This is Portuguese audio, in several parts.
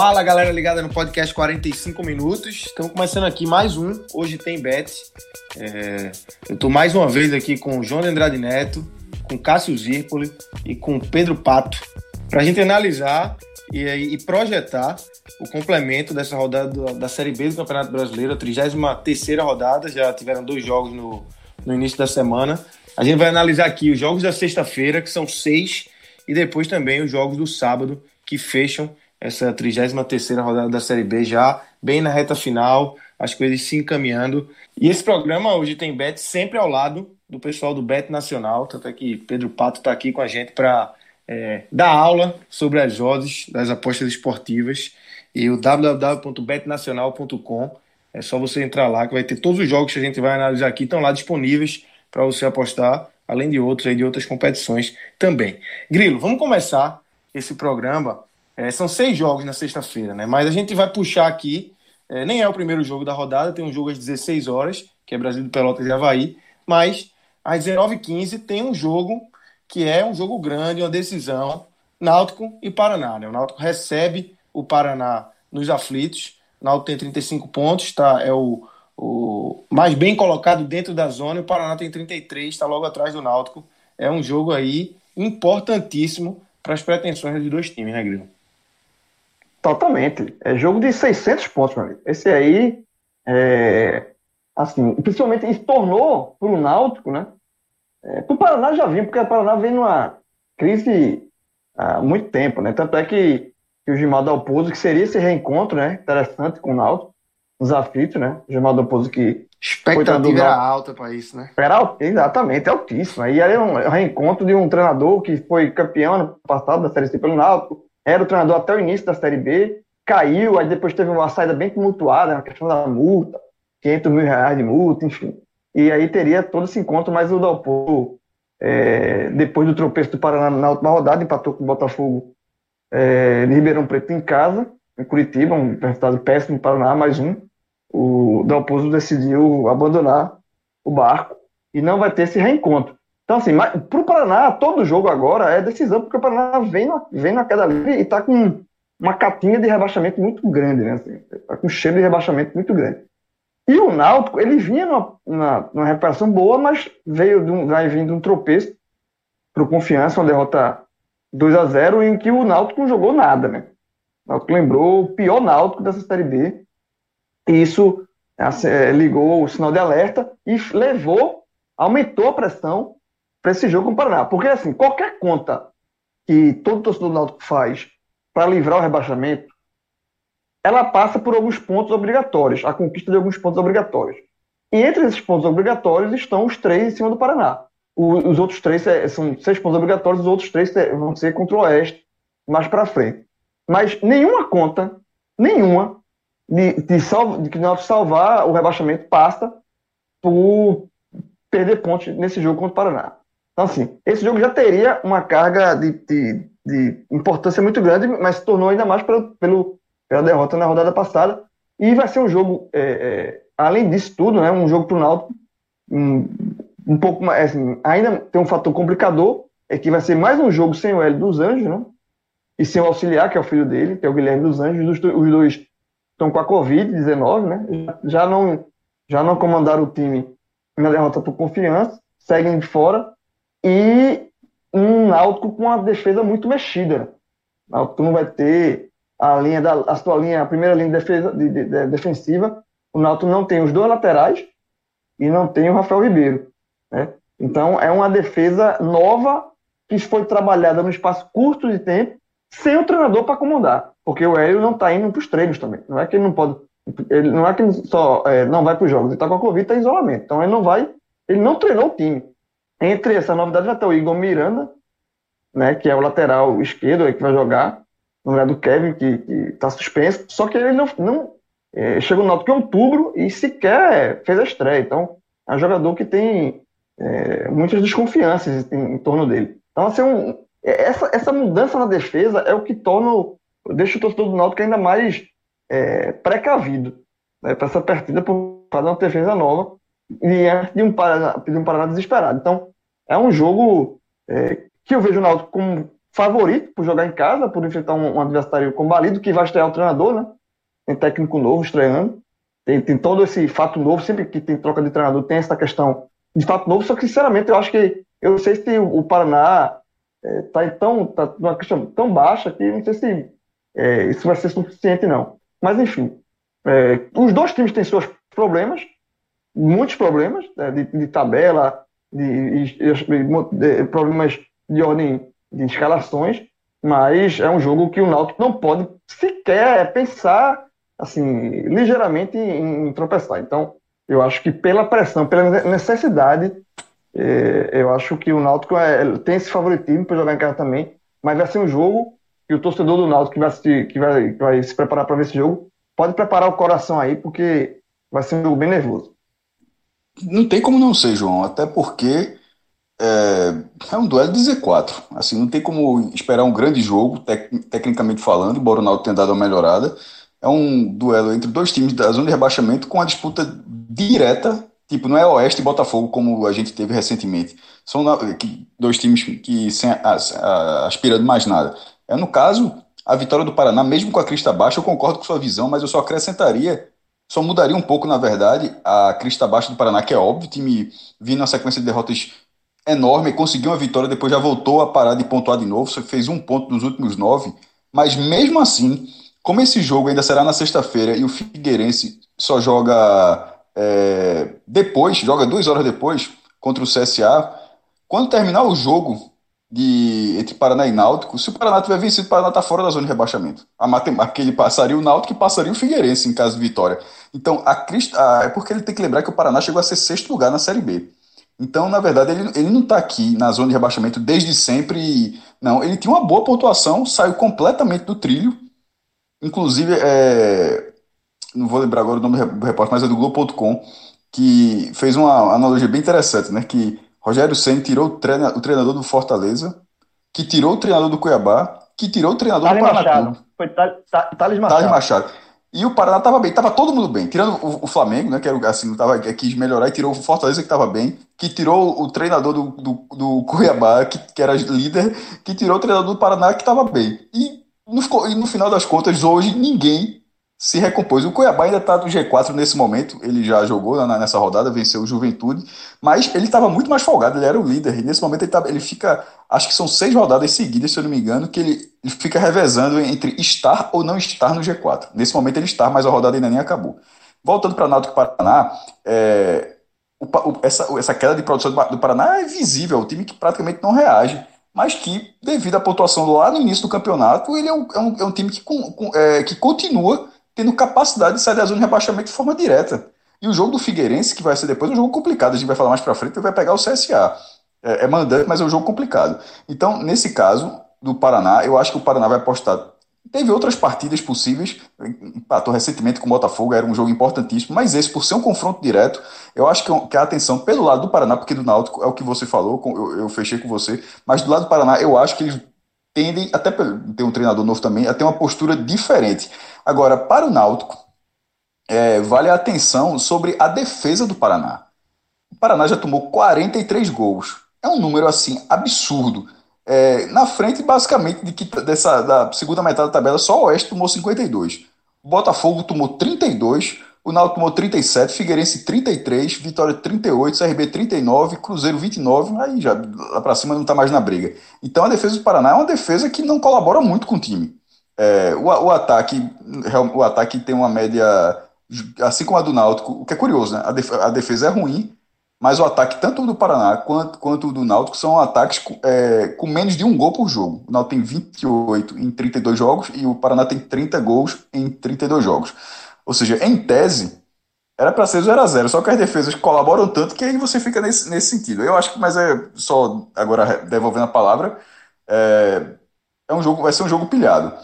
Fala galera ligada no podcast 45 minutos. Estamos começando aqui mais um. Hoje tem bet. É... eu estou mais uma vez aqui com o João Andrade Neto, com Cássio Zirpoli e com Pedro Pato para a gente analisar e, e, projetar o complemento dessa rodada da Série B do Campeonato Brasileiro, a 33 rodada. Já tiveram dois jogos no, no início da semana. A gente vai analisar aqui os jogos da sexta-feira, que são seis, e depois também os jogos do sábado, que fecham essa 33 rodada da Série B já bem na reta final, as coisas se encaminhando. E esse programa hoje tem Bet sempre ao lado do pessoal do Bet Nacional, tanto é que Pedro Pato está aqui com a gente para é, dar aula sobre as odds das apostas esportivas e o www.betnacional.com. É só você entrar lá que vai ter todos os jogos que a gente vai analisar aqui, estão lá disponíveis para você apostar, além de outros aí de outras competições também. Grilo, vamos começar esse programa é, são seis jogos na sexta-feira, né? Mas a gente vai puxar aqui. É, nem é o primeiro jogo da rodada, tem um jogo às 16 horas, que é Brasil de Pelotas e Havaí. Mas às 19h15 tem um jogo que é um jogo grande, uma decisão. Náutico e Paraná. Né? O Náutico recebe o Paraná nos aflitos. O Náutico tem 35 pontos, tá? É o, o mais bem colocado dentro da zona. E o Paraná tem 33, está logo atrás do Náutico. É um jogo aí importantíssimo para as pretensões dos dois times, né, Grilo? Totalmente. É jogo de 600 pontos, meu amigo. Esse aí, é, assim, principalmente isso tornou para o Náutico, né? É, para o Paraná já vinha, porque o Paraná vem numa crise há muito tempo, né? Tanto é que, que o Gimaldo Alpozo, que seria esse reencontro, né? Interessante com o Náutico, os aflitos, né? O Gimaldo Alpozo que Expectativa era alta para isso, né? Era, exatamente, é altíssima. E aí é um reencontro de um treinador que foi campeão ano passado da Série C pelo Náutico, era o treinador até o início da Série B, caiu, aí depois teve uma saída bem tumultuada, a questão da multa, 500 mil reais de multa, enfim. E aí teria todo esse encontro, mas o Dalpo, é, depois do tropeço do Paraná na última rodada, empatou com o Botafogo é, de Ribeirão Preto em casa, em Curitiba, um resultado péssimo para o Paraná, mais um. O Dalpozo decidiu abandonar o barco e não vai ter esse reencontro. Então, assim, para o Paraná, todo jogo agora é decisão, porque o Paraná vem na, vem na queda livre e está com uma capinha de rebaixamento muito grande, né? Assim, tá com cheiro de rebaixamento muito grande. E o Náutico, ele vinha numa, numa, numa recuperação boa, mas veio de um, vai vindo um tropeço para o Confiança, uma derrota 2 a 0 em que o Náutico não jogou nada, né? O Náutico lembrou o pior Náutico dessa Série B. E isso assim, é, ligou o sinal de alerta e levou, aumentou a pressão para esse jogo com o Paraná. Porque, assim, qualquer conta que todo torcedor do Náutico faz para livrar o rebaixamento, ela passa por alguns pontos obrigatórios, a conquista de alguns pontos obrigatórios. E entre esses pontos obrigatórios estão os três em cima do Paraná. O, os outros três é, são seis pontos obrigatórios, os outros três é, vão ser contra o Oeste, mais para frente. Mas nenhuma conta, nenhuma, de, de, salva, de que nós salvar o rebaixamento passa por perder pontos nesse jogo contra o Paraná. Então, assim, esse jogo já teria uma carga de, de, de importância muito grande, mas se tornou ainda mais pelo, pelo, pela derrota na rodada passada. E vai ser um jogo, é, é, além disso tudo, né, um jogo para o Náutico um, um pouco mais. Assim, ainda tem um fator complicador, é que vai ser mais um jogo sem o Hélio dos Anjos, né? E sem o auxiliar, que é o filho dele, que é o Guilherme dos Anjos. Os, dois estão com a Covid-19, né? Já não, já não comandaram o time na derrota por confiança, seguem de fora e um Náutico com uma defesa muito mexida. O Náutico não vai ter a linha da a sua linha, a primeira linha de defesa de, de, de, defensiva. O Náutico não tem os dois laterais e não tem o Rafael Ribeiro, né? Então é uma defesa nova que foi trabalhada num espaço curto de tempo sem o treinador para acomodar, porque o Hélio não está indo para os treinos também. Não é que ele não pode, ele não é que só é, não vai para os jogos, ele está com a Covid, está em isolamento. Então ele não vai, ele não treinou o time. Entre essa novidade já está o Igor Miranda, né, que é o lateral esquerdo que vai jogar, no lugar do Kevin, que está suspenso. Só que ele não, não é, chegou no Náutico em outubro e sequer fez a estreia. Então, é um jogador que tem é, muitas desconfianças em, em, torno dele. Então, assim, um, é, essa, essa mudança na defesa é o que torna, deixa o torcedor do Náutico ainda mais é, precavido né, para essa partida, por fazer uma defesa nova diante de um Paraná, de um Paraná desesperado. Então, é um jogo é, que eu vejo o Náutico como favorito por jogar em casa, por enfrentar um, um adversário combalido, que vai estrear o treinador, né? Tem técnico novo estreando. Tem, tem todo esse fato novo, sempre que tem troca de treinador, tem essa questão de fato novo, só que sinceramente eu acho que eu não sei se o, Paraná está é, tão, tá numa questão tão baixa que não sei se é, isso vai ser suficiente, não. Mas enfim, é, os dois times têm seus problemas, muitos problemas né, de, de, tabela, de, de, problemas de ordem de escalações, mas é um jogo que o Náutico não pode sequer pensar assim ligeiramente em, em tropeçar. Então, eu acho que pela pressão, pela necessidade, é, eu acho que o Náutico é, tem esse favoritismo para jogar em casa também, mas vai ser um jogo que o torcedor do Náutico que vai, assistir, que vai, que vai se preparar para ver esse jogo pode preparar o coração aí, porque vai ser um jogo bem nervoso. Não tem como não ser, João, até porque é, é, um duelo de Z4. Assim, não tem como esperar um grande jogo, tec tecnicamente falando, embora o Náutico tenha dado uma melhorada. É um duelo entre dois times da zona de rebaixamento com a disputa direta, tipo, não é Oeste e Botafogo como a gente teve recentemente. São dois times que sem aspirando mais nada. É no caso, a vitória do Paraná, mesmo com a crista baixa, eu concordo com sua visão, mas eu só acrescentaria, só mudaria um pouco, na verdade, a crista baixa do Paraná, que é óbvio, o time vindo na sequência de derrotas enorme, conseguiu uma vitória, depois já voltou a parar de pontuar de novo, só fez um ponto nos últimos nove, mas mesmo assim, como esse jogo ainda será na sexta-feira e o Figueirense só joga é, depois, joga duas horas depois contra o CSA, quando terminar o jogo de, entre Paraná e Náutico, se o Paraná tiver vencido, o Paraná está fora da zona de rebaixamento. A matemática, ele passaria o Náutico e passaria o Figueirense em caso de vitória. Então, a, a, é porque ele tem que lembrar que o Paraná chegou a ser sexto lugar na Série B. Então, na verdade, ele, ele não está aqui na zona de rebaixamento desde sempre. Não, ele tinha uma boa pontuação, saiu completamente do trilho. Inclusive, é, não vou lembrar agora o nome do repórter, mas é do Globo.com, que fez uma analogia bem interessante, né? Que Rogério Senna tirou o, treina, o treinador do Fortaleza, que tirou o treinador do Cuiabá, que tirou o treinador Thales do Paraná. Machado. Foi Thales Machado. Thales Machado. E o Paraná estava bem, estava todo mundo bem, tirando o, o, Flamengo, né, que era assim, tava, que quis melhorar e tirou o Fortaleza que estava bem, que tirou o treinador do, do, do Cuiabá, que, que era líder, que tirou o treinador do Paraná que estava bem. E no, e no final das contas, hoje ninguém se recompôs. O Cuiabá ainda está no G4 nesse momento, ele já jogou nessa rodada, venceu o Juventude, mas ele estava muito mais folgado, ele era o líder, e nesse momento ele, ele fica, acho que são seis rodadas seguidas, se eu não me engano, que ele, ele fica revezando entre estar ou não estar no G4. Nesse momento ele está, mas a rodada ainda nem acabou. Voltando para Náutico Paraná, é, o, o, essa, essa queda de produção do, do Paraná é visível, é um time que praticamente não reage mas que, devido à pontuação lá no início do campeonato, ele é um, é um, é um time que, com, é, que continua tendo capacidade de sair da zona de rebaixamento de forma direta. E o jogo do Figueirense, que vai ser depois, é um jogo complicado. A gente vai falar mais para frente, vai pegar o CSA. É, é mandante, mas é um jogo complicado. Então, nesse caso do Paraná, eu acho que o Paraná vai apostar. Teve outras partidas possíveis, empatou recentemente com o Botafogo, era um jogo importantíssimo, mas esse, por ser um confronto direto, eu acho que a atenção pelo lado do Paraná, porque do Náutico é o que você falou, eu, eu fechei com você, mas do lado do Paraná, eu acho que eles tendem, até ter um treinador novo também, a ter uma postura diferente. Agora, para o Náutico, é, vale a atenção sobre a defesa do Paraná. O Paraná já tomou 43 gols. É um número assim absurdo. É, na frente, basicamente, de que, dessa, da segunda metade da tabela, só o Oeste tomou 52. O Botafogo tomou 32, o Náutico tomou 37, Figueirense 33, Vitória 38, CRB 39, Cruzeiro 29, aí já lá para cima não está mais na briga. Então a defesa do Paraná é uma defesa que não colabora muito com o time. É, o, o, ataque o ataque tem uma média assim como a do Náutico, o que é curioso, né? A, defesa, a defesa é ruim, mas o ataque tanto do Paraná quanto, quanto do Náutico são ataques é, com menos de um gol por jogo. O Náutico tem 28 em 32 jogos e o Paraná tem 30 gols em 32 jogos. Ou seja, em tese, era para ser 0 a 0 só que as defesas colaboram tanto que aí você fica nesse, nesse sentido. Eu acho que, mas é só agora devolvendo a palavra, é, é um jogo, vai ser um jogo pilhado.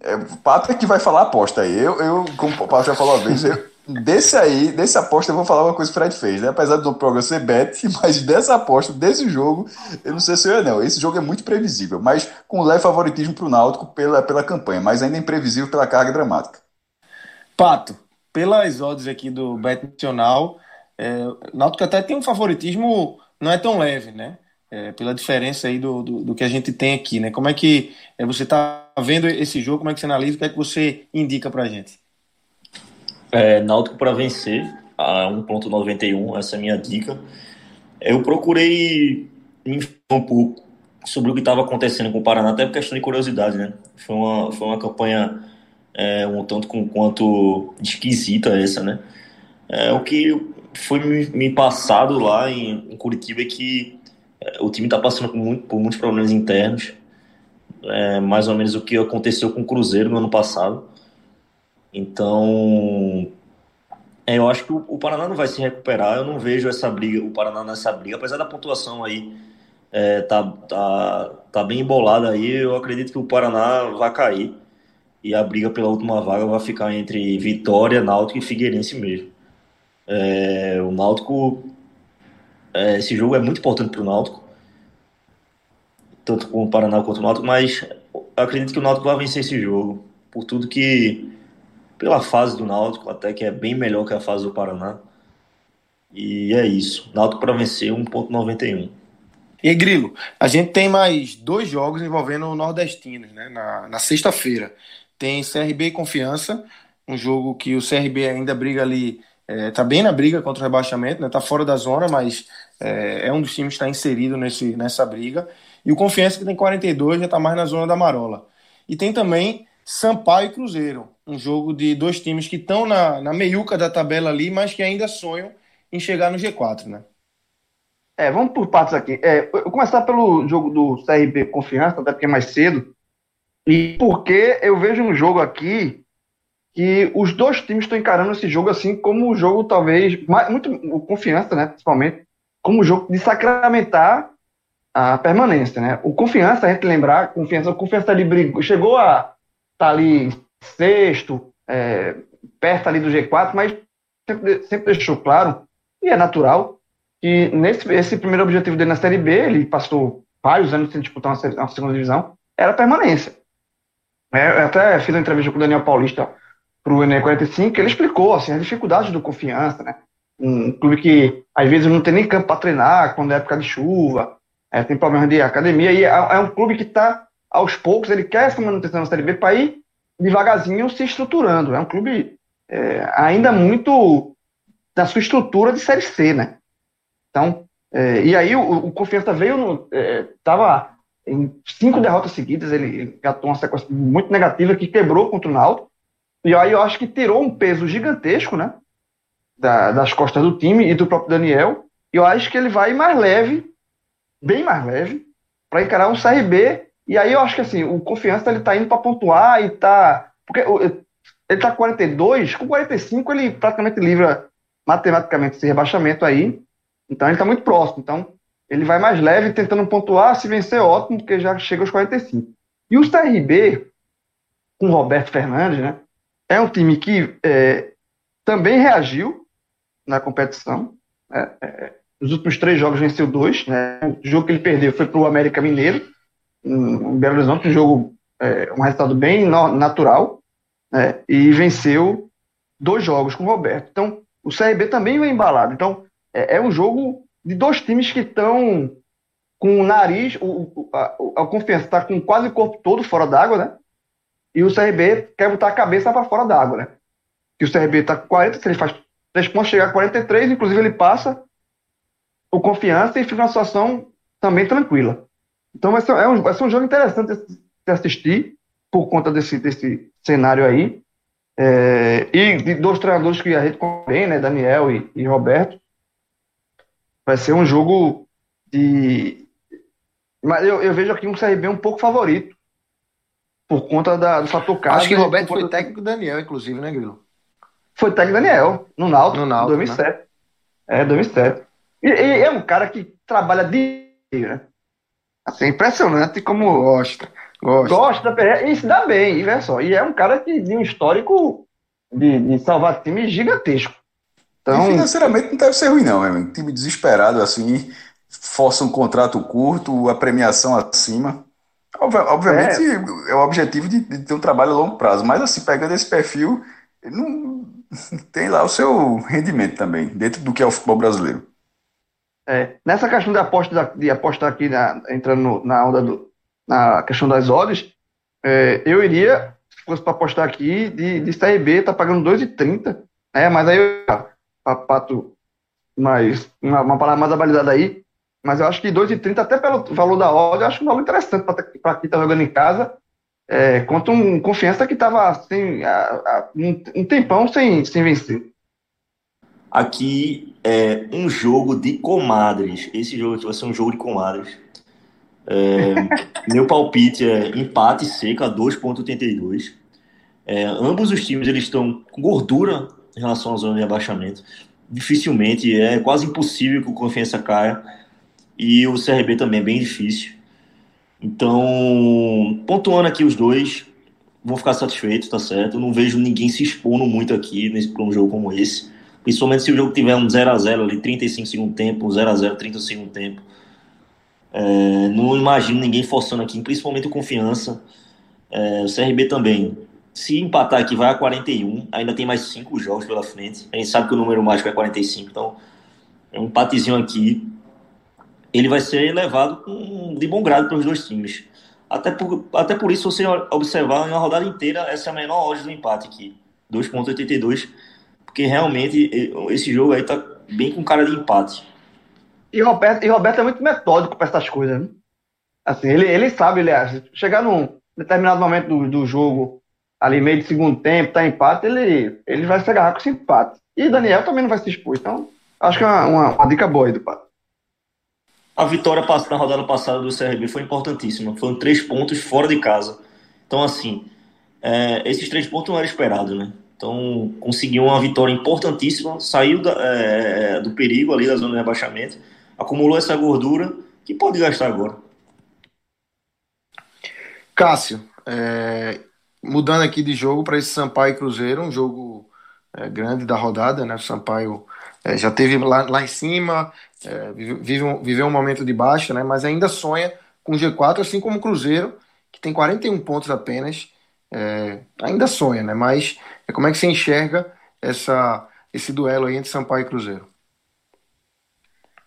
É, o Patrick que vai falar aposta aí. Eu, eu como o Patrick já falou uma vez, eu, Desse aí, desse aposta, eu vou falar uma coisa que o Fred fez, né? Apesar do programa ser bet, mas dessa aposta, desse jogo, eu não sei se eu ia não. Esse jogo é muito previsível, mas com leve favoritismo para o Náutico pela, pela campanha, mas ainda imprevisível pela carga dramática. Pato, pelas odds aqui do Bet Nacional, é, Náutico até tem um favoritismo, não é tão leve, né? É, pela diferença aí do, do, do, que a gente tem aqui, né? Como é que é, você está vendo esse jogo, como é que você analisa, o que é que você indica para a gente? É, Náutico para vencer a 1.91, essa é a minha dica. Eu procurei me informar um pouco sobre o que estava acontecendo com o Paraná, até por questão de curiosidade, né? Foi uma, foi uma campanha é, um tanto com quanto esquisita essa, né? É, o que foi me, me passado lá em, em, Curitiba é que é, o time está passando por, muito, por, muitos problemas internos, é, mais ou menos o que aconteceu com o Cruzeiro no ano passado. Então, é, eu acho que o, o, Paraná não vai se recuperar. Eu não vejo essa briga, o Paraná nessa briga, apesar da pontuação aí é, tá, tá, tá bem embolada aí. Eu acredito que o Paraná vai cair e a briga pela última vaga vai ficar entre Vitória, Náutico e Figueirense mesmo. É, o Náutico, é, esse jogo é muito importante para o Náutico, tanto com o Paraná quanto o Náutico, mas acredito que o Náutico vai vencer esse jogo por tudo que pela fase do Náutico, até que é bem melhor que a fase do Paraná. E é isso. Náutico para vencer 1.91. E Grilo, a gente tem mais dois jogos envolvendo nordestinos, né? Na, na sexta-feira. Tem CRB e Confiança, um jogo que o CRB ainda briga ali, é, tá bem na briga contra o rebaixamento, né? Tá fora da zona, mas é, é um dos times que está inserido nesse, nessa briga. E o Confiança, que tem 42, já está mais na zona da Marola. E tem também Sampaio e Cruzeiro, um jogo de dois times que estão na, na meiuca da tabela ali, mas que ainda sonham em chegar no G4, né? É, vamos por partes aqui. É, eu vou começar pelo jogo do CRB Confiança, até porque é mais cedo. E porque eu vejo um jogo aqui que os dois times estão encarando esse jogo assim como um jogo, talvez, mais, muito Confiança, né, principalmente, como um jogo de sacramentar a permanência, né? O Confiança, a gente lembrar, Confiança, o Confiança ali brigou, chegou a tá ali sexto, é, perto ali do G4, mas sempre, sempre, deixou claro, e é natural, que nesse esse primeiro objetivo dele na Série B, ele passou vários anos sem disputar uma, uma segunda divisão, era permanência. É, eu até fiz uma entrevista com o Daniel Paulista para o Enem 45, ele explicou assim, as dificuldades do confiança, né? Um clube que às vezes não tem nem campo para treinar quando é época de chuva, é, tem problemas de academia, e é, é um clube que está aos poucos, ele quer essa manutenção na Série B para ir devagarzinho se estruturando. É um clube é, ainda muito na sua estrutura de Série C, né? Então, é, e aí o, o Confiança veio, estava em cinco derrotas seguidas, ele gatou uma sequência muito negativa que quebrou contra o Náutico, e aí eu acho que tirou um peso gigantesco, né? Da, das costas do time e do próprio Daniel, e eu acho que ele vai mais leve, bem mais leve, para encarar um CRB e aí eu acho que assim, o confiança ele tá indo para pontuar e tá. Porque ele tá com 42, com 45 ele praticamente livra matematicamente esse rebaixamento aí. Então ele tá muito próximo. Então ele vai mais leve tentando pontuar, se vencer ótimo, porque já chega aos 45. E o CRB, com Roberto Fernandes, né? É um time que é, também reagiu na competição. Né, é, nos últimos três jogos venceu dois. Né? O jogo que ele perdeu foi para o América Mineiro em Belo Horizonte, um jogo, é, um resultado bem natural, né, e venceu dois jogos com o Roberto. Então, o CRB também vai embalado. Então, é, é um jogo de dois times que estão com o nariz, o, a, a confiança está com quase o corpo todo fora d'água, né? E o CRB quer botar a cabeça para fora d'água, né? Que o CRB está com 40, se ele faz três pontos, chegar a 43, inclusive ele passa o confiança e fica uma situação também tranquila. Então vai ser, é um, vai ser um jogo interessante de assistir por conta desse, desse cenário aí. É, e de dois treinadores que a gente conhece, né, Daniel e, e, Roberto. Vai ser um jogo de. Mas eu, eu vejo aqui um CRB um pouco favorito. Por conta da, do fator casa. Acho que e Roberto foi conta- técnico do Daniel, inclusive, né, Grilo? Foi técnico Daniel, no Náutico, No Náutico, 2007. É, 2007. E, e é um cara que trabalha de. Né? Assim, impressionante como Gosta, gosta. gosta da PE e se dá bem, e veja só. E é um cara que de um histórico de, de salvar time gigantesco. E Então, financeiramente não deve ser ruim, não, meu amigo. Time desesperado assim, força um contrato curto, a premiação acima. Obvi- Obviamente é, o objetivo de, de ter um trabalho a longo prazo, mas assim, pegando esse perfil, não, tem lá o seu rendimento também, dentro do que é o futebol brasileiro. é, nessa questão de aposta, de apostar aqui, na- entrando no- na onda do, na questão das odds, é, eu iria, se fosse para apostar aqui, de, de CRB, tá pagando 2,30, né? Mas aí, a Pato, mais, uma, uma palavra mais habilidade aí, mas eu acho que 2,30, até pelo valor da odd, eu acho um valor interessante para quem tá jogando em casa, é, contra um confiança que estava assim, um, tempão sem, sem vencer. Aqui é um jogo de comadres. Esse jogo aqui vai ser um jogo de comadres. É, meu palpite é empate seco a 2,82. É, ambos os times eles estão com gordura em relação à zona de abaixamento. Dificilmente, é quase impossível que o Confiança caia. E o CRB também é bem difícil. Então, pontuando aqui os dois, vou ficar satisfeito, tá certo? Não vejo ninguém se expondo muito aqui nesse, um jogo como esse. Principalmente se o jogo tiver um 0x0 ali, 35 segundo tempo, um 0x0, 30 segundo tempo. É, não imagino ninguém forçando aqui, principalmente o confiança. É, o CRB também. Se empatar aqui, vai a 41. Ainda tem mais 5 jogos pela frente. A gente sabe que o número mágico é 45. Então, é um empatezinho aqui. Ele vai ser levado com, de bom grado pelos dois times. Até por, até por isso, você observar em uma rodada inteira, essa é a menor odd do empate aqui. 2,82. Porque realmente esse jogo aí tá bem com cara de empate. E Roberto, e Roberto é muito metódico para essas coisas, né? Assim, ele, ele sabe, ele. Chegar num determinado momento do, do jogo, ali meio de segundo tempo, tá empate, ele, ele vai se agarrar com esse empate. E Daniel também não vai se expor, então acho que é uma, uma, uma dica boa aí do Pato. A vitória na rodada passada do CRB foi importantíssima. Foram três pontos fora de casa. Então, assim, é, esses três pontos não eram esperados, né? Então, conseguiu uma vitória importantíssima, saiu da, é, do perigo ali da zona de rebaixamento, acumulou essa gordura que pode gastar agora. Cássio, é, mudando aqui de jogo para esse Sampaio Cruzeiro, um jogo é, grande da rodada, né? O Sampaio é, já teve lá, lá em cima, é, um, viveu um momento de baixa, né? Mas ainda sonha com G4, assim como o Cruzeiro, que tem 41 pontos apenas, é, ainda sonha, né? Mas é, como é que você enxerga essa, esse duelo aí entre Sampaio e Cruzeiro?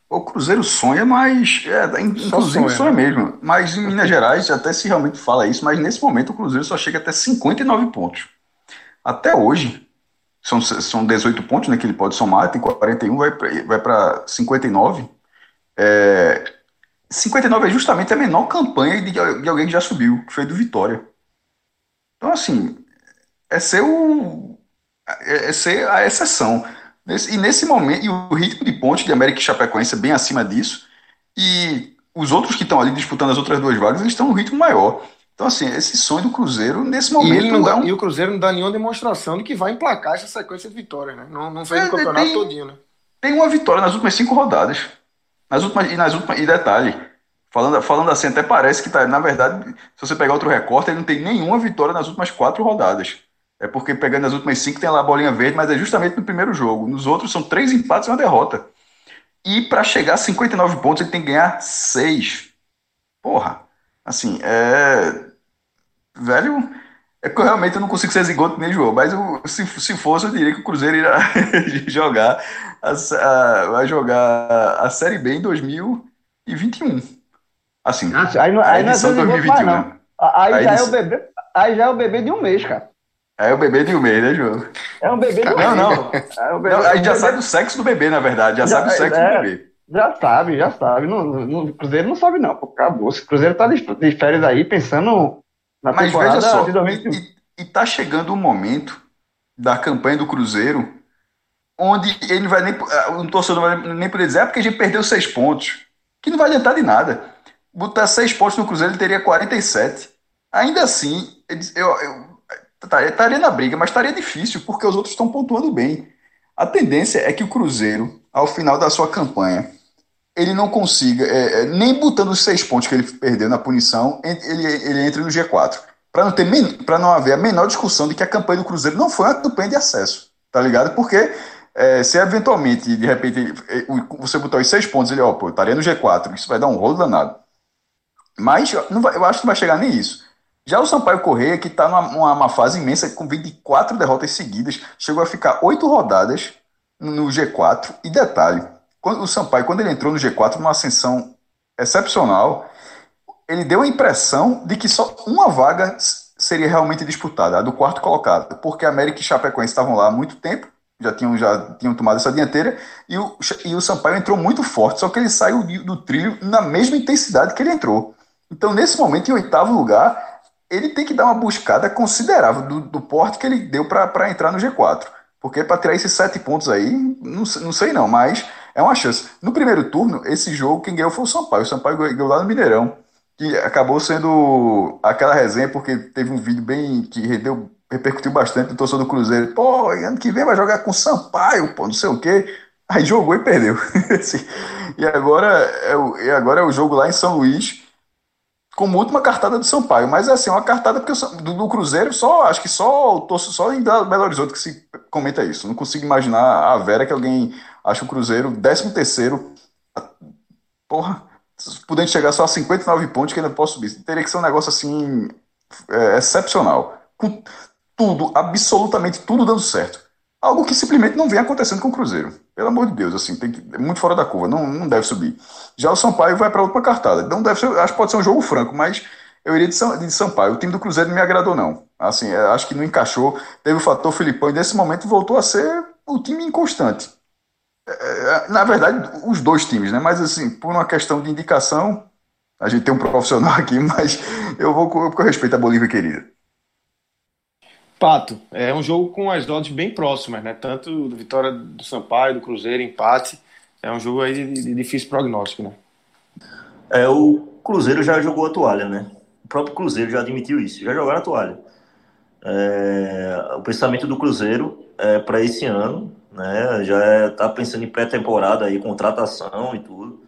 O Cruzeiro sonha, mas é, inclusive sonha, sonha né? mesmo. Mas em Minas Gerais, até se realmente fala isso, mas nesse momento o Cruzeiro só chega até 59 pontos. Até hoje, são, são 18 pontos né, que ele pode somar, tem 41, vai para vai pra 59. É, 59 é justamente a menor campanha de, de alguém que já subiu, que foi do Vitória. Então, assim, é ser, o, é, é ser a exceção. Nesse, e nesse momento, e o ritmo de ponte de América e Chapecoense é bem acima disso, e os outros que estão ali disputando as outras duas vagas, eles estão num ritmo maior. Então, assim, esse sonho do Cruzeiro, nesse momento. E, não dá, é um... e o Cruzeiro não dá nenhuma demonstração de que vai emplacar essa sequência de vitórias, né? Não, não fez É, o campeonato tem- todinho, né? tem uma vitória nas últimas cinco rodadas. Nas últimas, e nas últimas, e detalhe, falando, falando assim, até parece que tá, na verdade, se você pegar outro recorte, ele não tem nenhuma vitória nas últimas quatro rodadas. É porque pegando as últimas cinco tem lá a bolinha verde, mas é justamente no primeiro jogo. Nos outros são três empates e uma derrota. E para chegar a 59 pontos, ele tem que ganhar seis. Porra, assim, é. Velho, é que eu realmente não consigo ser zigoto nem João, mas eu- se, se fosse, eu diria que o Cruzeiro irá jogar a, a- vai jogar a Série B em 2021. Assim, aí não, a aí não é edição Zé Zigoto 2021, mais, não. né? Aí Aí já é o bebê. Aí já é o bebê de um mês, cara. É o bebê de um mês, né, João? É um bebê de um Não, mês. não. cara. É bebê, Não, a gente já bebê- sabe o sexo do bebê, na verdade. Já, Já- sabe o sexo é. do bebê. Já sabe, já sabe. No, Cruzeiro não sobe, não. Pô, acabou. O Cruzeiro tá de, de férias aí pensando na Mas veja só, de 2021. e, e, tá chegando um momento da campanha do Cruzeiro onde ele vai nem. O torcedor não vai nem poder dizer, é porque a gente perdeu seis pontos. Que não vai adiantar de nada. Botar seis pontos no Cruzeiro, ele teria 47. Ainda assim, eu, eu estaria na briga, mas estaria difícil, porque os outros estão pontuando bem. A tendência é que o Cruzeiro, ao final da sua campanha, ele não consiga, é, é nem botando os seis pontos que ele perdeu na punição, ele, ele entre no G4. Para não, ter, não haver a menor discussão de que a campanha do Cruzeiro não foi uma campanha de acesso. Tá ligado? Porque é, se eventualmente, de repente, você botar os seis pontos, ele, ó, pô, estaria no G4, isso vai dar um rolo danado. Mas vai, eu acho que não vai chegar nem isso. Já o Sampaio Correia, que está numa uma fase imensa, com 24 derrotas seguidas, chegou a ficar oito rodadas no G4. E detalhe, quando, o Sampaio, quando ele entrou no G4, numa ascensão excepcional, ele deu a impressão de que só uma vaga seria realmente disputada, a do quarto colocado, porque América e Chapecoense estavam lá há muito tempo, já tinham, já tinham tomado essa dianteira, e o, e o Sampaio entrou muito forte, só que ele saiu do trilho na mesma intensidade que ele entrou. Então, nesse momento, em oitavo lugar, ele tem que dar uma buscada considerável do, do porte que ele deu para entrar no G4. Porque para tirar esses sete pontos aí, não, não sei não, mas é uma chance. No primeiro turno, esse jogo, quem ganhou foi o Sampaio. O Sampaio ganhou lá no Mineirão, que acabou sendo aquela resenha, porque teve um vídeo bem que rendeu, repercutiu bastante no torcedor do Cruzeiro. Pô, ano que vem vai jogar com o Sampaio, pô, não sei o quê. Aí jogou e perdeu. e, agora é o, e agora é o jogo lá em São Luís como última cartada do Sampaio, mas é assim, uma cartada porque do, do, Cruzeiro só, acho que só só em Belo Horizonte que se comenta isso. Não consigo imaginar a Vera que alguém acha o Cruzeiro 13 terceiro, porra, podendo chegar só a 59 pontos que ainda posso subir. Teria que ser um negócio assim é, excepcional. Com tudo, absolutamente tudo dando certo. Algo que simplesmente não vem acontecendo com o Cruzeiro. Pelo amor de Deus, assim, tem que, é muito fora da curva, não, não deve subir. Já o Sampaio vai para a última cartada. Não deve ser, acho que pode ser um jogo franco, mas eu iria de, São, de Sampaio. O time do Cruzeiro não me agradou, não. Assim, é, acho que não encaixou. Teve o fator Filipão e nesse momento voltou a ser o time inconstante. É, é, na verdade, os dois times, né? Mas assim, por uma questão de indicação, a gente tem um profissional aqui, mas eu vou com respeito à Bolívia querida. Pato, é um jogo com as odds bem próximas, né? Tanto vitória do Sampaio, do Cruzeiro, empate. É um jogo aí de, de difícil prognóstico, né? É, o Cruzeiro já jogou a toalha, né? O próprio Cruzeiro já admitiu isso, já jogaram a toalha. É, o pensamento do Cruzeiro é para esse ano, né? Já está é, pensando em pré-temporada aí, contratação e tudo.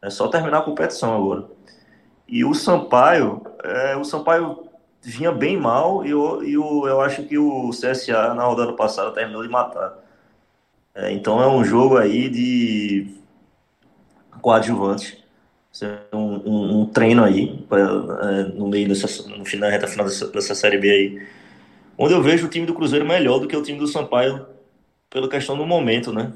É só terminar a competição agora. E o Sampaio, é, o Sampaio vinha bem mal e eu, eu, eu acho que o CSA na rodada passada terminou de matar. É, então é um jogo aí de coadjuvante. Um, um, um treino aí pra, é, no meio dessa, no final, reta final dessa, dessa série B aí. Onde eu vejo o time do Cruzeiro melhor do que o time do Sampaio pela questão do momento, né?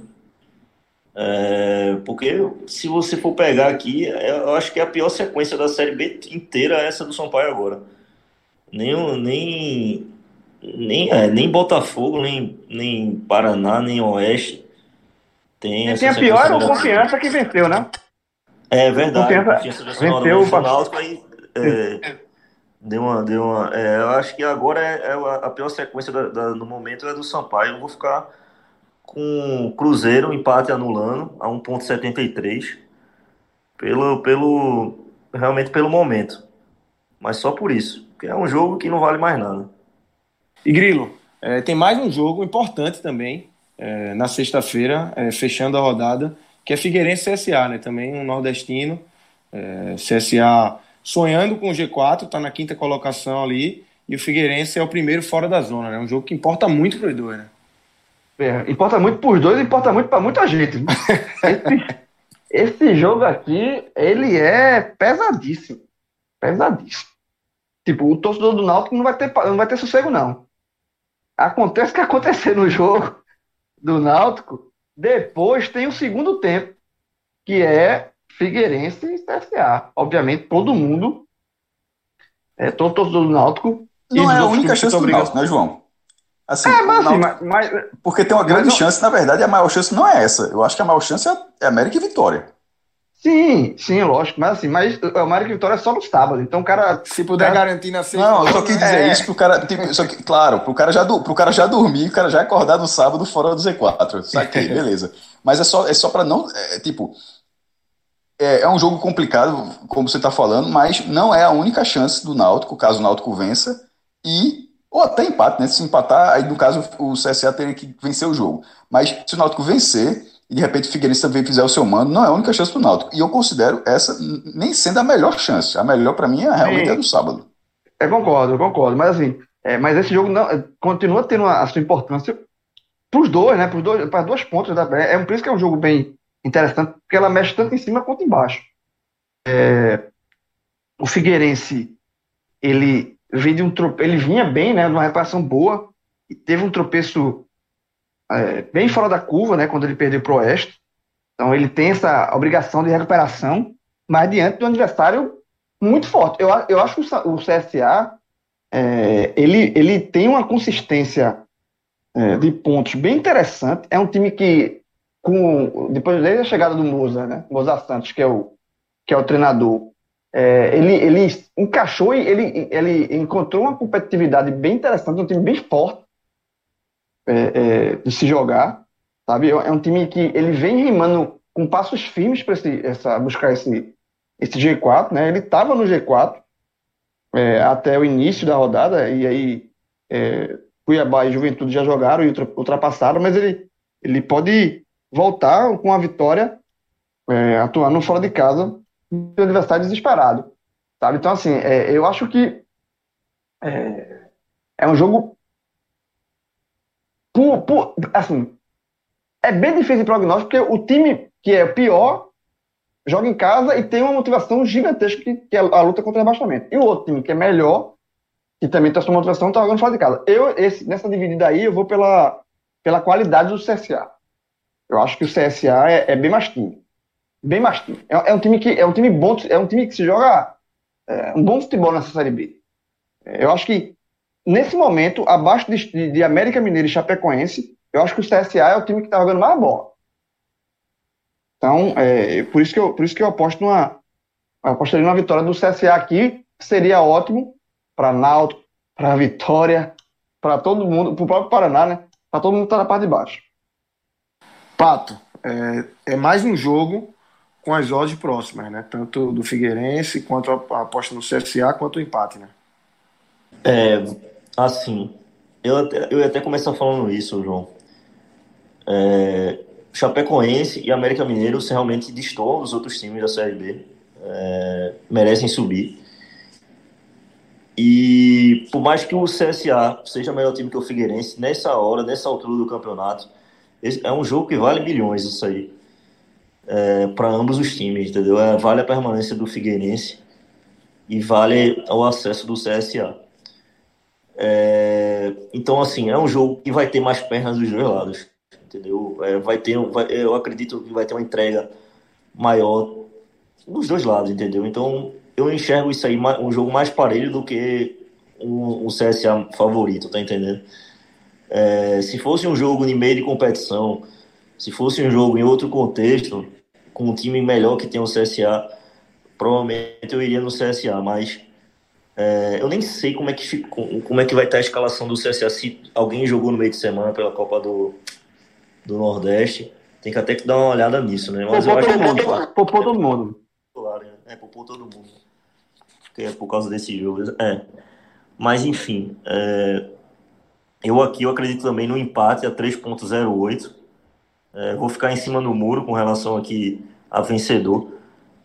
É, porque se você for pegar aqui, eu acho que é a pior sequência da Série B inteira essa do Sampaio agora nem, nem, nem, é, nem Botafogo, nem, nem Paraná, nem Oeste tem essa. Tem a pior é o Confiança que venceu, né? É verdade. Confiança, confiança venceu o Náutico aí. É, deu uma, deu uma, é, eu acho que agora é, é a pior sequência da, da, no momento é do Sampaio. Eu vou ficar com Cruzeiro, empate anulando a 1,73 pelo, pelo realmente pelo momento. Mas só por isso. Porque é um jogo que não vale mais nada. E Grilo, é, tem mais um jogo importante também, é, na sexta-feira, é, fechando a rodada, que é Figueirense CSA, né? Também um nordestino. É, CSA sonhando com o G4, está na quinta colocação ali, e o Figueirense é o primeiro fora da zona, né? Um jogo que importa muito para os dois, né? É, importa muito para os dois importa muito para muita gente. esse, esse jogo aqui, ele é pesadíssimo. Pesadíssimo. Tipo, o torcedor do Náutico não vai ter, não vai ter sossego, não. Acontece o que acontecer no jogo do Náutico, depois tem o segundo tempo, que é Figueirense e CSA. Obviamente, todo mundo, é, todo torcedor do Náutico. Não é a única chance do Náutico, né, João? Assim, é, mas, assim, mas, mas, Porque tem uma grande chance, na verdade, a maior chance não é essa. Eu acho que a maior chance é América e Vitória. Sim, sim, lógico. Mas assim, mas o América Vitória é só no sábado. Então o cara. Se puder cara, garantir na sexta. Não, eu só quis dizer É. isso pro cara. Tipo, só que, claro, pro cara, já, do- pro cara já dormir, o cara já acordar no sábado fora do Z4. Saquei, beleza. Mas é só, é só pra não. É, tipo. É, é um jogo complicado, como você tá falando, mas não é a única chance do Náutico, caso o Náutico vença. E. Ou até empate, né? Se empatar, aí no caso o CSA teria que vencer o jogo. Mas se o Náutico vencer, e de repente o Figueirense também fizer o seu mando, não é a única chance do Náutico. E eu considero essa nem sendo a melhor chance. A melhor pra mim é realmente Sim. a do sábado. Eu concordo, eu concordo. Mas assim, é, mas esse jogo não, continua tendo a, a sua importância pros dois, né? Para duas pontas da é, é por isso que é um jogo bem interessante, porque ela mexe tanto em cima quanto embaixo. É, o Figueirense, ele veio de um trope, ele vinha bem, né? Numa reparação boa e teve um tropeço é, bem fora da curva, né? Quando ele perdeu pro Oeste. Então ele tem essa obrigação de recuperação, mas diante do adversário muito forte. Eu, eu acho que o o CSA é, ele, ele tem uma consistência é, de pontos bem interessante. É um time que, com, depois desde a chegada do Moza, né? Moza Santos, que é o, que é o treinador, é, ele, ele encaixou e ele, ele encontrou uma competitividade bem interessante, um time bem forte é, é, de se jogar, sabe? É um time que ele vem rimando com passos firmes para essa, buscar esse, esse G4, né? Ele estava no G4 é, até o início da rodada, e aí é, Cuiabá e Juventude já jogaram e ultra- ultrapassaram, mas ele, ele pode voltar com a vitória, é, atuando fora de casa, do adversário desesperado, sabe? Então, assim, é, eu acho que é, é um jogo por, por- assim, é bem difícil de prognóstico, porque o time que é o pior joga em casa e tem uma motivação gigantesca que, que é a luta contra o rebaixamento. E o outro time que é melhor, que também tem a sua motivação, está jogando fora de casa. Eu, esse, nessa dividida aí, eu vou pela, pela qualidade do CSA. Eu acho que o CSA é, é bem mais time. Bem mais time. É, é um time que é um time bom, é um time que se joga é, um bom futebol nessa Série B. Eu acho que nesse momento, abaixo de, de, América Mineiro e Chapecoense, eu acho que o CSA é o time que está jogando mais bola. Então, é, por, isso que eu, por isso que eu aposto numa, eu apostaria numa vitória do CSA aqui, seria ótimo para Náutico, para Vitória, para todo mundo, para o próprio Paraná, né? Para todo mundo que tá na parte de baixo. Pato, é, é mais um jogo com as odds próximas, né? Tanto do Figueirense quanto a, a aposta no CSA quanto o empate, né? É, assim, eu até, eu ia até começar falando isso, João. É, Chapecoense e América Mineiro se realmente destoam dos outros times da Série B. É, merecem subir. E por mais que o CSA seja melhor time que o Figueirense, nessa hora, nessa altura do campeonato, é um jogo que vale milhões isso aí. É, para ambos os times, entendeu? É, vale a permanência do Figueirense e vale o acesso do CSA. É, então, assim, é um jogo que vai ter mais pernas dos dois lados, entendeu? É, vai ter, vai- eu acredito que vai ter uma entrega maior dos dois lados, entendeu? Então, eu enxergo isso aí um jogo mais parelho do que um, um CSA favorito, tá entendendo? É, se fosse um jogo em meio de competição, se fosse um jogo em outro contexto, com um time melhor que tem o CSA, provavelmente eu iria no CSA, mas é, eu nem sei como é, que, fi- como é que vai estar a escalação do CSA se alguém jogou no meio de semana pela Copa do, do Nordeste. Tem que até que dar uma olhada nisso, né? Mas eu Poupou acho todo que mundo. Poupou todo mundo. né? É, poupou todo mundo. Que é por causa desse jogo. É. Mas, enfim, é, eu aqui eu acredito também no empate a 3.08. É, vou ficar em cima do muro com relação aqui a vencedor.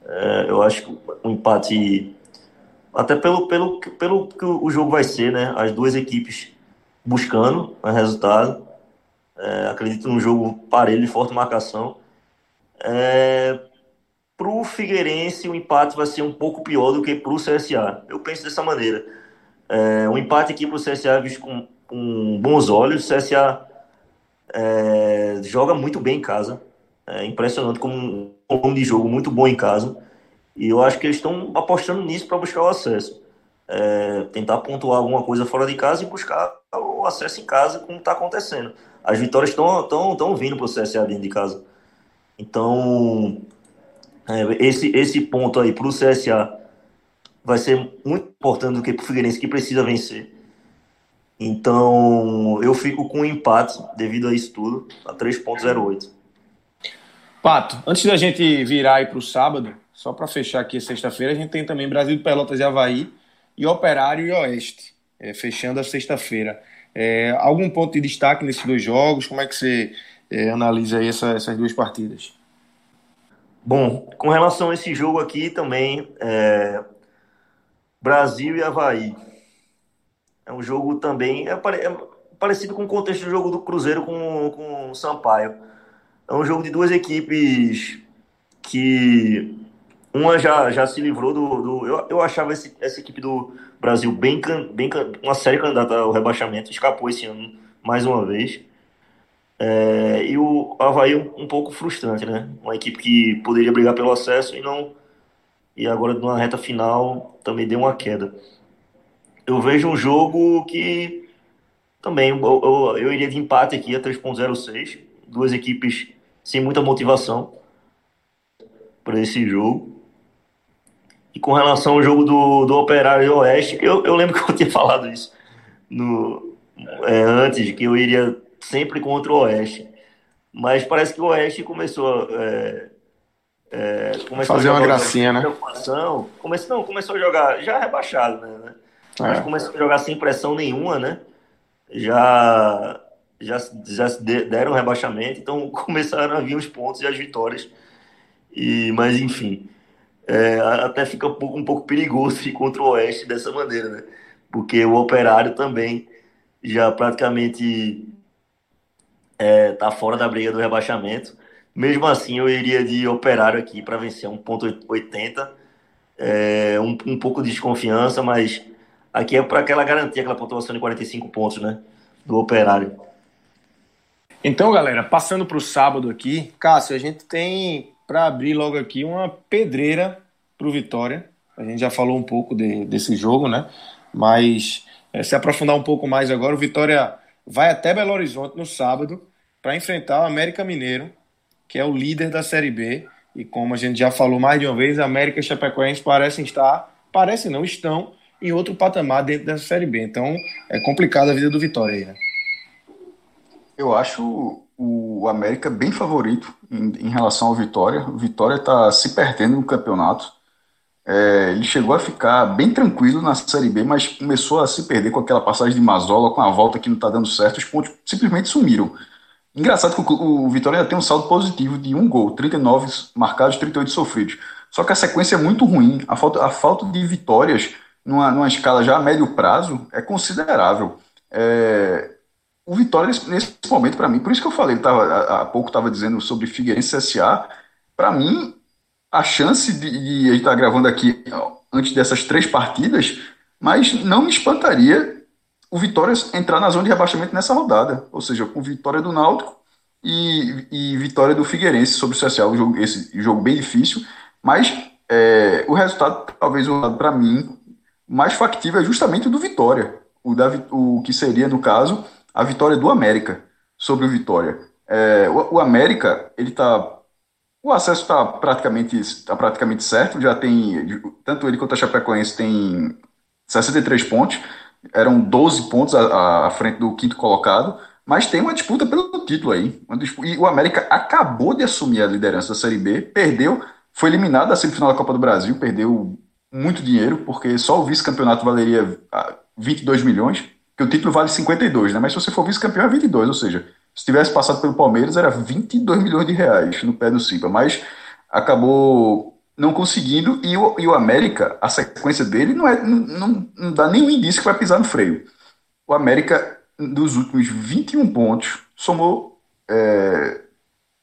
É, eu acho que o empate, até pelo, pelo, pelo que o jogo vai ser, né? As duas equipes buscando o resultado. É, acredito num jogo parelho de forte marcação. É, para o Figueirense, o empate vai ser um pouco pior do que para o CSA. Eu penso dessa maneira. É, o empate aqui para o CSA é visto com, com bons olhos. O CSA é, joga muito bem em casa. É impressionante como um volume de jogo muito bom em casa. E eu acho que eles estão apostando nisso para buscar o acesso. É, tentar pontuar alguma coisa fora de casa e buscar o acesso em casa, como está acontecendo. As vitórias estão vindo para o CSA dentro de casa. Então, É, esse, esse ponto aí para o CSA vai ser muito importante do que para o Figueirense, que precisa vencer. Então, eu fico com um empate devido a isso tudo, a 3.08. Pato, antes da gente virar aí para o sábado, só para fechar aqui sexta-feira, a gente tem também Brasil de Pelotas e Havaí e Operário e Oeste, é, fechando a sexta-feira. É, algum ponto de destaque nesses dois jogos? Como é que você é, analisa aí essa, essas duas partidas? Bom, com relação a esse jogo aqui também, é, Brasil e Havaí. É um jogo também é, é, parecido com o contexto do jogo do Cruzeiro com, com o Sampaio. É um jogo de duas equipes que uma já, já se livrou do. do eu, eu achava esse, essa equipe do Brasil bem, bem uma série candidata ao rebaixamento, escapou esse ano mais uma vez. É, e o Havaí um, um pouco frustrante, né? Uma equipe que poderia brigar pelo acesso e não. E agora, numa reta final, também deu uma queda. Eu vejo um jogo que também eu, eu, eu iria de empate aqui a 3.06. Duas equipes sem muita motivação para esse jogo. E com relação ao jogo do, do Operário e Oeste, eu, eu lembro que eu tinha falado isso no, é, antes, que eu iria sempre contra o Oeste. Mas parece que o Oeste começou, é, é, começou fazer a uma gracinha, né? Começou, não, começou a jogar já rebaixado, né? né? É. Mas começou a jogar sem pressão nenhuma, né? Já já, já deram rebaixamento, então começaram a vir os pontos e as vitórias. E, mas enfim, é, até fica um pouco, um pouco perigoso ir contra o Oeste dessa maneira, né? Porque o Operário também já praticamente é, tá fora da briga do rebaixamento. Mesmo assim, eu iria de Operário aqui para vencer 1.80. É, um, um pouco de desconfiança, mas aqui é para aquela garantia, aquela pontuação de 45 pontos, né? Do Operário. Então, galera, passando para o sábado aqui, Cássio, a gente tem para abrir logo aqui uma pedreira para o Vitória. A gente já falou um pouco de, desse jogo, né? Mas é, se aprofundar um pouco mais agora, o Vitória vai até Belo Horizonte no sábado para enfrentar o América Mineiro, que é o líder da Série B. E como a gente já falou mais de uma vez, a América e Chapecoense parecem estar, parecem não, estão em outro patamar dentro dessa Série B. Então é complicado a vida do Vitória aí, né? Eu acho o América bem favorito em, em relação ao Vitória. O Vitória está se perdendo no campeonato. É, ele chegou a ficar bem tranquilo na Série B, mas começou a se perder com aquela passagem de Mazola, com a volta que não está dando certo. Os pontos simplesmente sumiram. Engraçado que o, o Vitória ainda tem um saldo positivo de um gol, 39 marcados, 38 sofridos. Só que a sequência é muito ruim. A falta, a falta de vitórias numa, numa escala já a médio prazo é considerável. É, o Vitória, nesse, nesse momento, para mim, por isso que eu falei, tava, há pouco estava dizendo sobre Figueirense SA, para mim, a chance de, de a gente estar tá gravando aqui antes dessas três partidas, mas não me espantaria o Vitória entrar na zona de rebaixamento nessa rodada, ou seja, com vitória do Náutico e, e vitória do Figueirense sobre o CSA, um jogo, esse jogo bem difícil, mas é, o resultado, talvez para mim, mais factível é justamente o do Vitória, o, da, o que seria, no caso, a vitória do América sobre o Vitória. É, o, o, América, ele tá. O acesso está praticamente, tá praticamente certo, já tem. Tanto ele quanto a Chapecoense tem 63 pontos, eram 12 pontos à, frente do quinto colocado, mas tem uma disputa pelo título aí. Disputa, e o América acabou de assumir a liderança da Série B, perdeu, foi eliminado da semifinal da Copa do Brasil, perdeu muito dinheiro, porque só o vice-campeonato valeria 22 ah, milhões que o título vale 52, né? Mas se você for vice-campeão é 22, ou seja, se tivesse passado pelo Palmeiras era 22 milhões de reais no pé do Simba, mas acabou não conseguindo e o, e o América, a sequência dele não, é, não, não dá nenhum indício que vai pisar no freio. O América, dos últimos 21 pontos, somou é,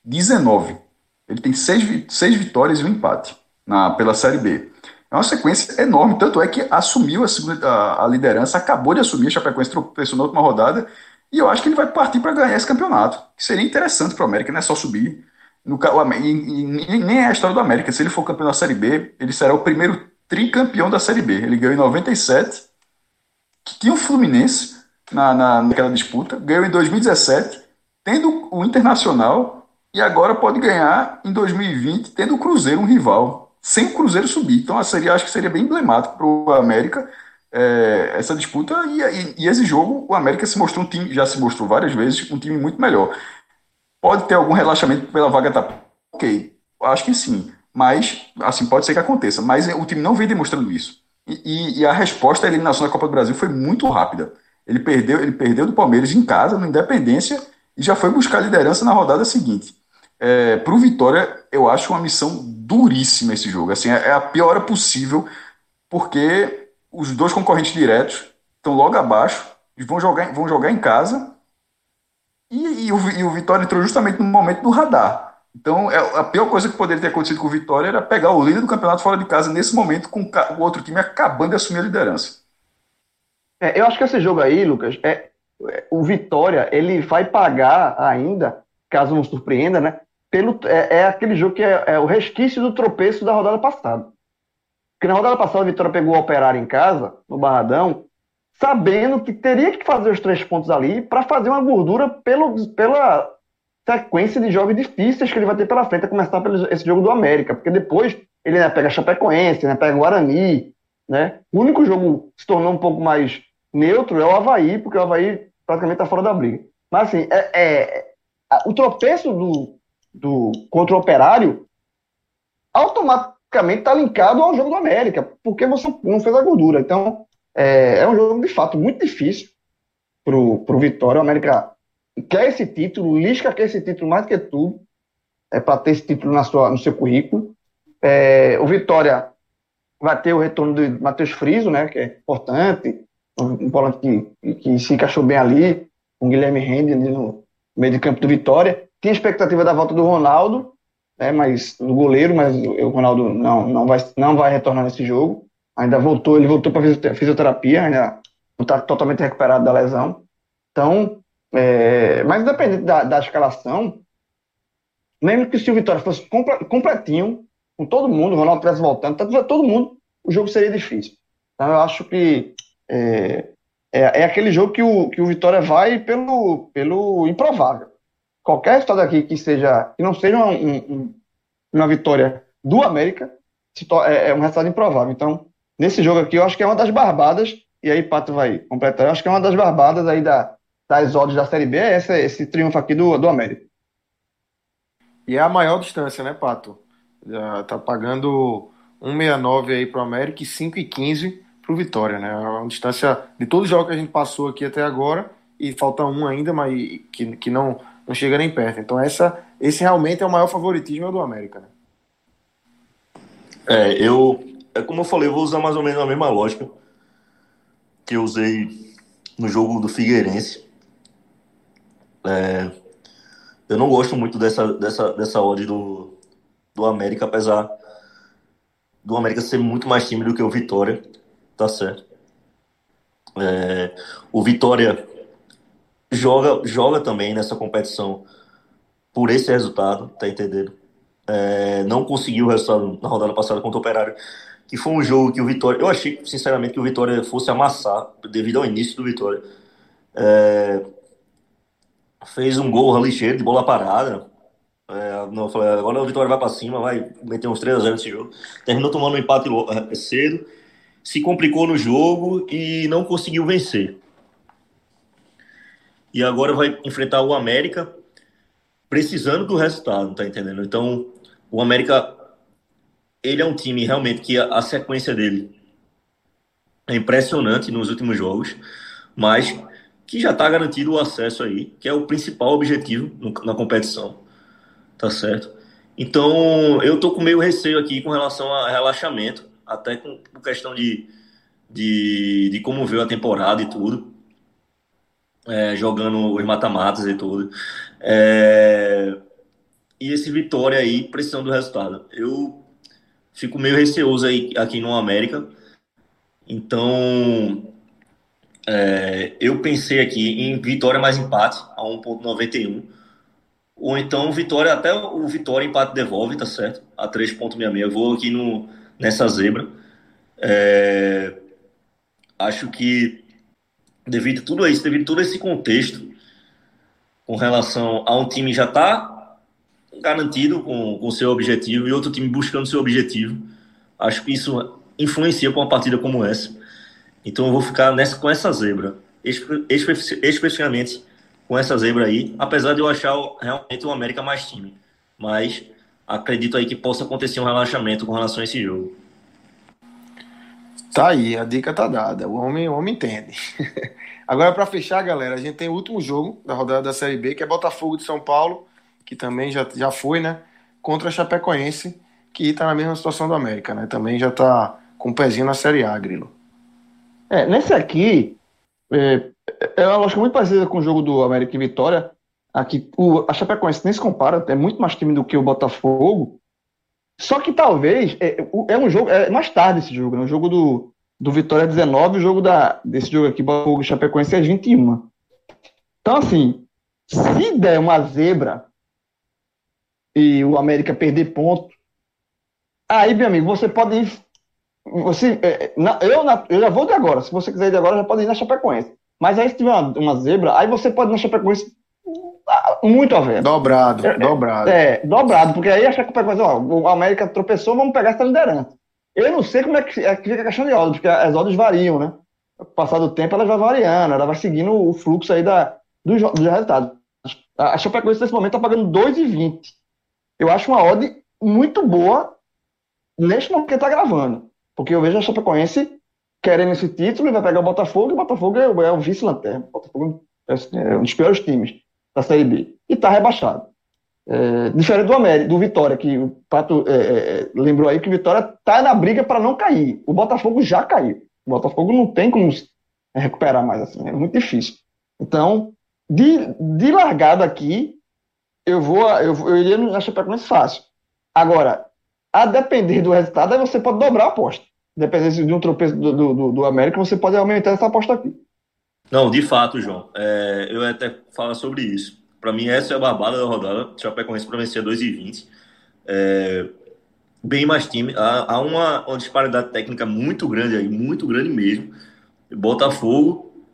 19. Ele tem 6, 6 vitórias e um empate na, pela Série B. É uma sequência enorme, tanto é que assumiu a, segunda, a, a liderança, acabou de assumir, a Chapecoense tropeçou na última rodada, e eu acho que ele vai partir para ganhar esse campeonato, que seria interessante para o América, não é só subir. No, e, e, nem é a história do América, se ele for campeão da Série B, ele será o primeiro tricampeão da Série B. Ele ganhou em 97, que tinha o Fluminense na, na, naquela disputa, ganhou em 2017, tendo o Internacional e agora pode ganhar em 2020, tendo o Cruzeiro um rival, sem o Cruzeiro subir. Então, seria, acho que seria bem emblemático para o América é, essa disputa. E, e, e, esse jogo, o América se mostrou um time, já se mostrou várias vezes, um time muito melhor. Pode ter algum relaxamento pela vaga da. Ok, acho que sim. Mas, assim, pode ser que aconteça. Mas o time não vem demonstrando isso. E, e, a resposta à eliminação da Copa do Brasil foi muito rápida. Ele perdeu, ele perdeu do Palmeiras em casa, no Independência, e já foi buscar liderança na rodada seguinte. É, Para o Vitória, eu acho uma missão duríssima esse jogo. Assim, é, é a pior possível, porque os dois concorrentes diretos estão logo abaixo, vão jogar, vão jogar em casa, e, e, o, e o Vitória entrou justamente no momento do radar. Então, é, a pior coisa que poderia ter acontecido com o Vitória era pegar o líder do campeonato fora de casa nesse momento, com o outro time acabando de assumir a liderança. É, eu acho que esse jogo aí, Lucas, é, é, o Vitória, ele vai pagar ainda, caso não surpreenda, né? Pelo, é, é aquele jogo que é, é, o resquício do tropeço da rodada passada. Porque na rodada passada a Vitória pegou o Operário em casa, no Barradão, sabendo que teria que fazer os três pontos ali para fazer uma gordura pelo, pela sequência de jogos difíceis que ele vai ter pela frente, a começar pelo esse jogo do América, porque depois ele né, pega Chapecoense, né, pega Guarani, né? O único jogo que se tornou um pouco mais neutro é o Havaí, porque o Havaí praticamente está fora da briga. Mas assim, é, é, o tropeço do, do contra o Operário automaticamente está linkado ao jogo do América, porque você não fez a gordura. Então, é, é um jogo de fato muito difícil para o Vitória. O América quer esse título, Lisca quer esse título mais que tudo, é para ter esse título na sua, no seu currículo. É, o Vitória vai ter o retorno do Matheus Friso, né, que é importante, um volante que, que se encaixou bem ali, com o Guilherme Rende no meio de campo do Vitória. Tinha expectativa da volta do Ronaldo, né, mas do goleiro, mas o Ronaldo não, não, vai, não vai retornar nesse jogo. Ainda voltou, ele voltou para fisioterapia, ainda não está totalmente recuperado da lesão. Então, é, mas independente da, da, escalação, mesmo que se o Vitória fosse completinho, com todo mundo, o Ronaldo estivesse voltando, todo mundo, o jogo seria difícil. Então eu acho que é, é, é, aquele jogo que o, que o Vitória vai pelo, pelo improvável. Qualquer resultado aqui que seja que não seja uma, um, uma vitória do América é, é um resultado improvável. Então, nesse jogo aqui, eu acho que é uma das barbadas, e aí Pato vai completar, eu acho que é uma das barbadas aí da, das odds da Série B é esse, esse triunfo aqui do, do América. E é a maior distância, né, Pato? Já tá pagando 1,69 aí pro América e 5,15 pro Vitória, né? É uma distância de todos os jogos que a gente passou aqui até agora e falta um ainda, mas que, que não, não chega nem perto. Então essa, esse realmente é o maior favoritismo é do América, né? É, eu, é como eu falei, eu vou usar mais ou menos a mesma lógica que eu usei no jogo do Figueirense. É, eu não gosto muito dessa, dessa, dessa odd do, do América, apesar do América ser muito mais time do que o Vitória, tá certo. É, o Vitória joga, joga também nessa competição por esse resultado, tá entendendo? É, não conseguiu o resultado na rodada passada contra o Operário, que foi um jogo que o Vitória. Eu achei, sinceramente, que o Vitória fosse amassar devido ao início do Vitória. É, fez um gol ligeiro de bola parada. É, não, falei, agora o Vitória vai para cima, vai meter uns 3 a 0 nesse jogo. Terminou tomando um empate é, cedo, se complicou no jogo e não conseguiu vencer. E agora vai enfrentar o América precisando do resultado, tá entendendo? Então, o América ele é um time realmente que a, a sequência dele é impressionante nos últimos jogos, mas que já está garantido o acesso aí, que é o principal objetivo no, na competição. Tá certo? Então, eu tô com meio receio aqui com relação a relaxamento, até com, com questão de, de, de, como veio a temporada e tudo. É, jogando os mata-matas e tudo. É, e esse Vitória aí, precisando do resultado. Eu fico meio receoso aí aqui no América. Então, é, eu pensei aqui em vitória mais empate a 1.91. Ou então vitória, até o vitória empate devolve, tá certo? A 3.66. Eu vou aqui no, nessa zebra. É, acho que devido a tudo isso, devido a todo esse contexto, com relação a um time já tá garantido com o seu objetivo e outro time buscando seu objetivo. Acho que isso influencia para uma partida como essa. Então eu vou ficar nessa, com essa zebra, espe especificamente com essa zebra aí, apesar de eu achar realmente o América mais time. Mas acredito aí que possa acontecer um relaxamento com relação a esse jogo. Tá aí, a dica tá dada. O homem, o homem entende. Agora, para fechar, galera, a gente tem o último jogo da rodada da Série B, que é Botafogo de São Paulo, que também já, já foi, né? Contra a Chapecoense, que tá na mesma situação do América, né? Também já tá com o um pezinho na Série A, Grilo. É, nesse aqui, é, é uma lógica muito parecida com o jogo do América e Vitória. Aqui, o, a Chapecoense nem se compara, é muito mais time do que o Botafogo. Só que talvez, é, é um jogo, é mais tarde esse jogo, né? O jogo do, do Vitória 19, o jogo da, desse jogo aqui, Botafogo Chapecoense, é 21. Então, assim, se der uma zebra e o América perder ponto, aí, meu amigo, você pode ir. Você, é, na, eu, na, eu já vou de agora. Se você quiser ir de agora, já pode ir na Chapecoense. Mas aí, se tiver uma, uma zebra, aí você pode ir na Chapecoense muito a ver. Dobrado, é, dobrado. É, dobrado, porque aí a Chapecoense, ó, o América tropeçou, vamos pegar essa liderança. Eu não sei como é que, é que fica a questão de odds, porque as odds variam, né? Passado o tempo, ela vai variando, ela vai seguindo o fluxo aí da, dos, dos resultados. A Chapecoense nesse momento está pagando 2,20. Eu acho uma odd muito boa neste momento que está gravando. Porque eu vejo a Chapecoense querendo esse título e vai pegar o Botafogo, e o Botafogo é, é o vice-lanterna. O Botafogo é, é um dos piores times da Série B. E está rebaixado. É, diferente do América, do Vitória, que o Pato é, é, é lembrou aí que o Vitória está na briga para não cair. O Botafogo já caiu. O Botafogo não tem como recuperar mais assim, é muito difícil. Então, de, de largada aqui, eu vou, eu, eu iria na Chapecoense fácil. Agora, a depender do resultado, você pode dobrar a aposta. Dependendo de um tropeço do, do, do América, você pode aumentar essa aposta aqui. Não, de fato, João. É, eu até falo sobre isso. Para mim, essa é a barbada da rodada. Chapecoense para vencer 2,20. É, bem mais time. Há, há uma, uma, disparidade técnica muito grande aí, muito grande mesmo. Botafogo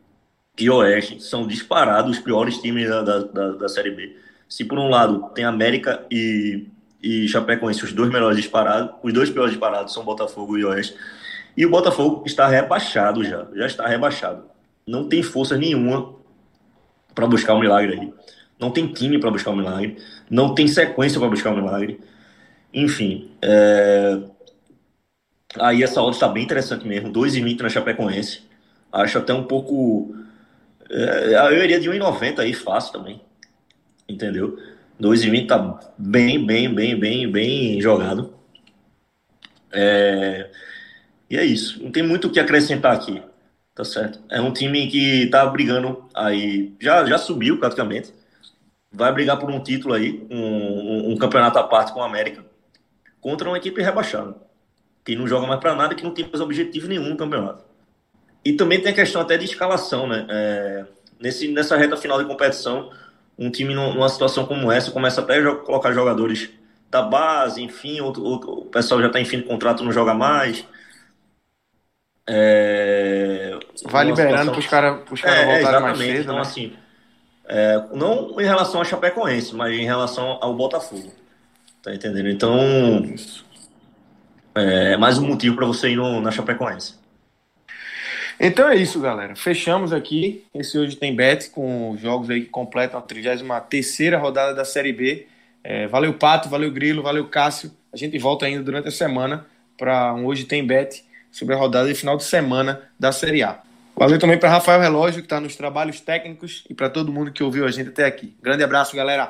e Oeste são disparados os piores times da, da, da, da Série B. Se por um lado tem América e, e Chapecoense, os dois melhores disparados, os dois piores disparados são Botafogo e Oeste. E o Botafogo está rebaixado já, já está rebaixado. Não tem força nenhuma para buscar um milagre aí não tem time para buscar o um milagre, não tem sequência para buscar o um milagre. Enfim, é... aí essa odd está bem interessante mesmo, 2,20 na Chapecoense. Acho até um pouco. É... Eu iria de 1,90 aí fácil também. Entendeu? 2,20 tá bem, bem, bem, bem, bem jogado. É... E é isso. Não tem muito o que acrescentar aqui. Tá certo? É um time que tá brigando aí. Já, já subiu praticamente vai brigar por um título aí, um, um, um campeonato à parte com a América, contra uma equipe rebaixada, que não joga mais para nada, que não tem mais objetivo nenhum no campeonato. E também tem a questão até de escalação, né? É, nesse, nessa reta final de competição, um time numa situação como essa começa até a colocar jogadores da base, enfim, o, o, o pessoal já está em fim de contrato, não joga mais. É, vai liberando para os caras cara é, voltarem mais cedo. Então, né? assim, é, não em relação a Chapecoense, mas em relação ao Botafogo. Tá entendendo? Então, é mais um motivo para você ir no, na Chapecoense. Então é isso, galera. Fechamos aqui. Esse hoje tem bet com jogos aí que completam a 33 rodada da Série B. É, valeu, Pato, valeu, Grilo, valeu, Cássio. A gente volta ainda durante a semana para um Hoje Tem Bet sobre a rodada de final de semana da Série A. Valeu também para Rafael Relógio, que está nos trabalhos técnicos, e para todo mundo que ouviu a gente até aqui. Grande abraço, galera!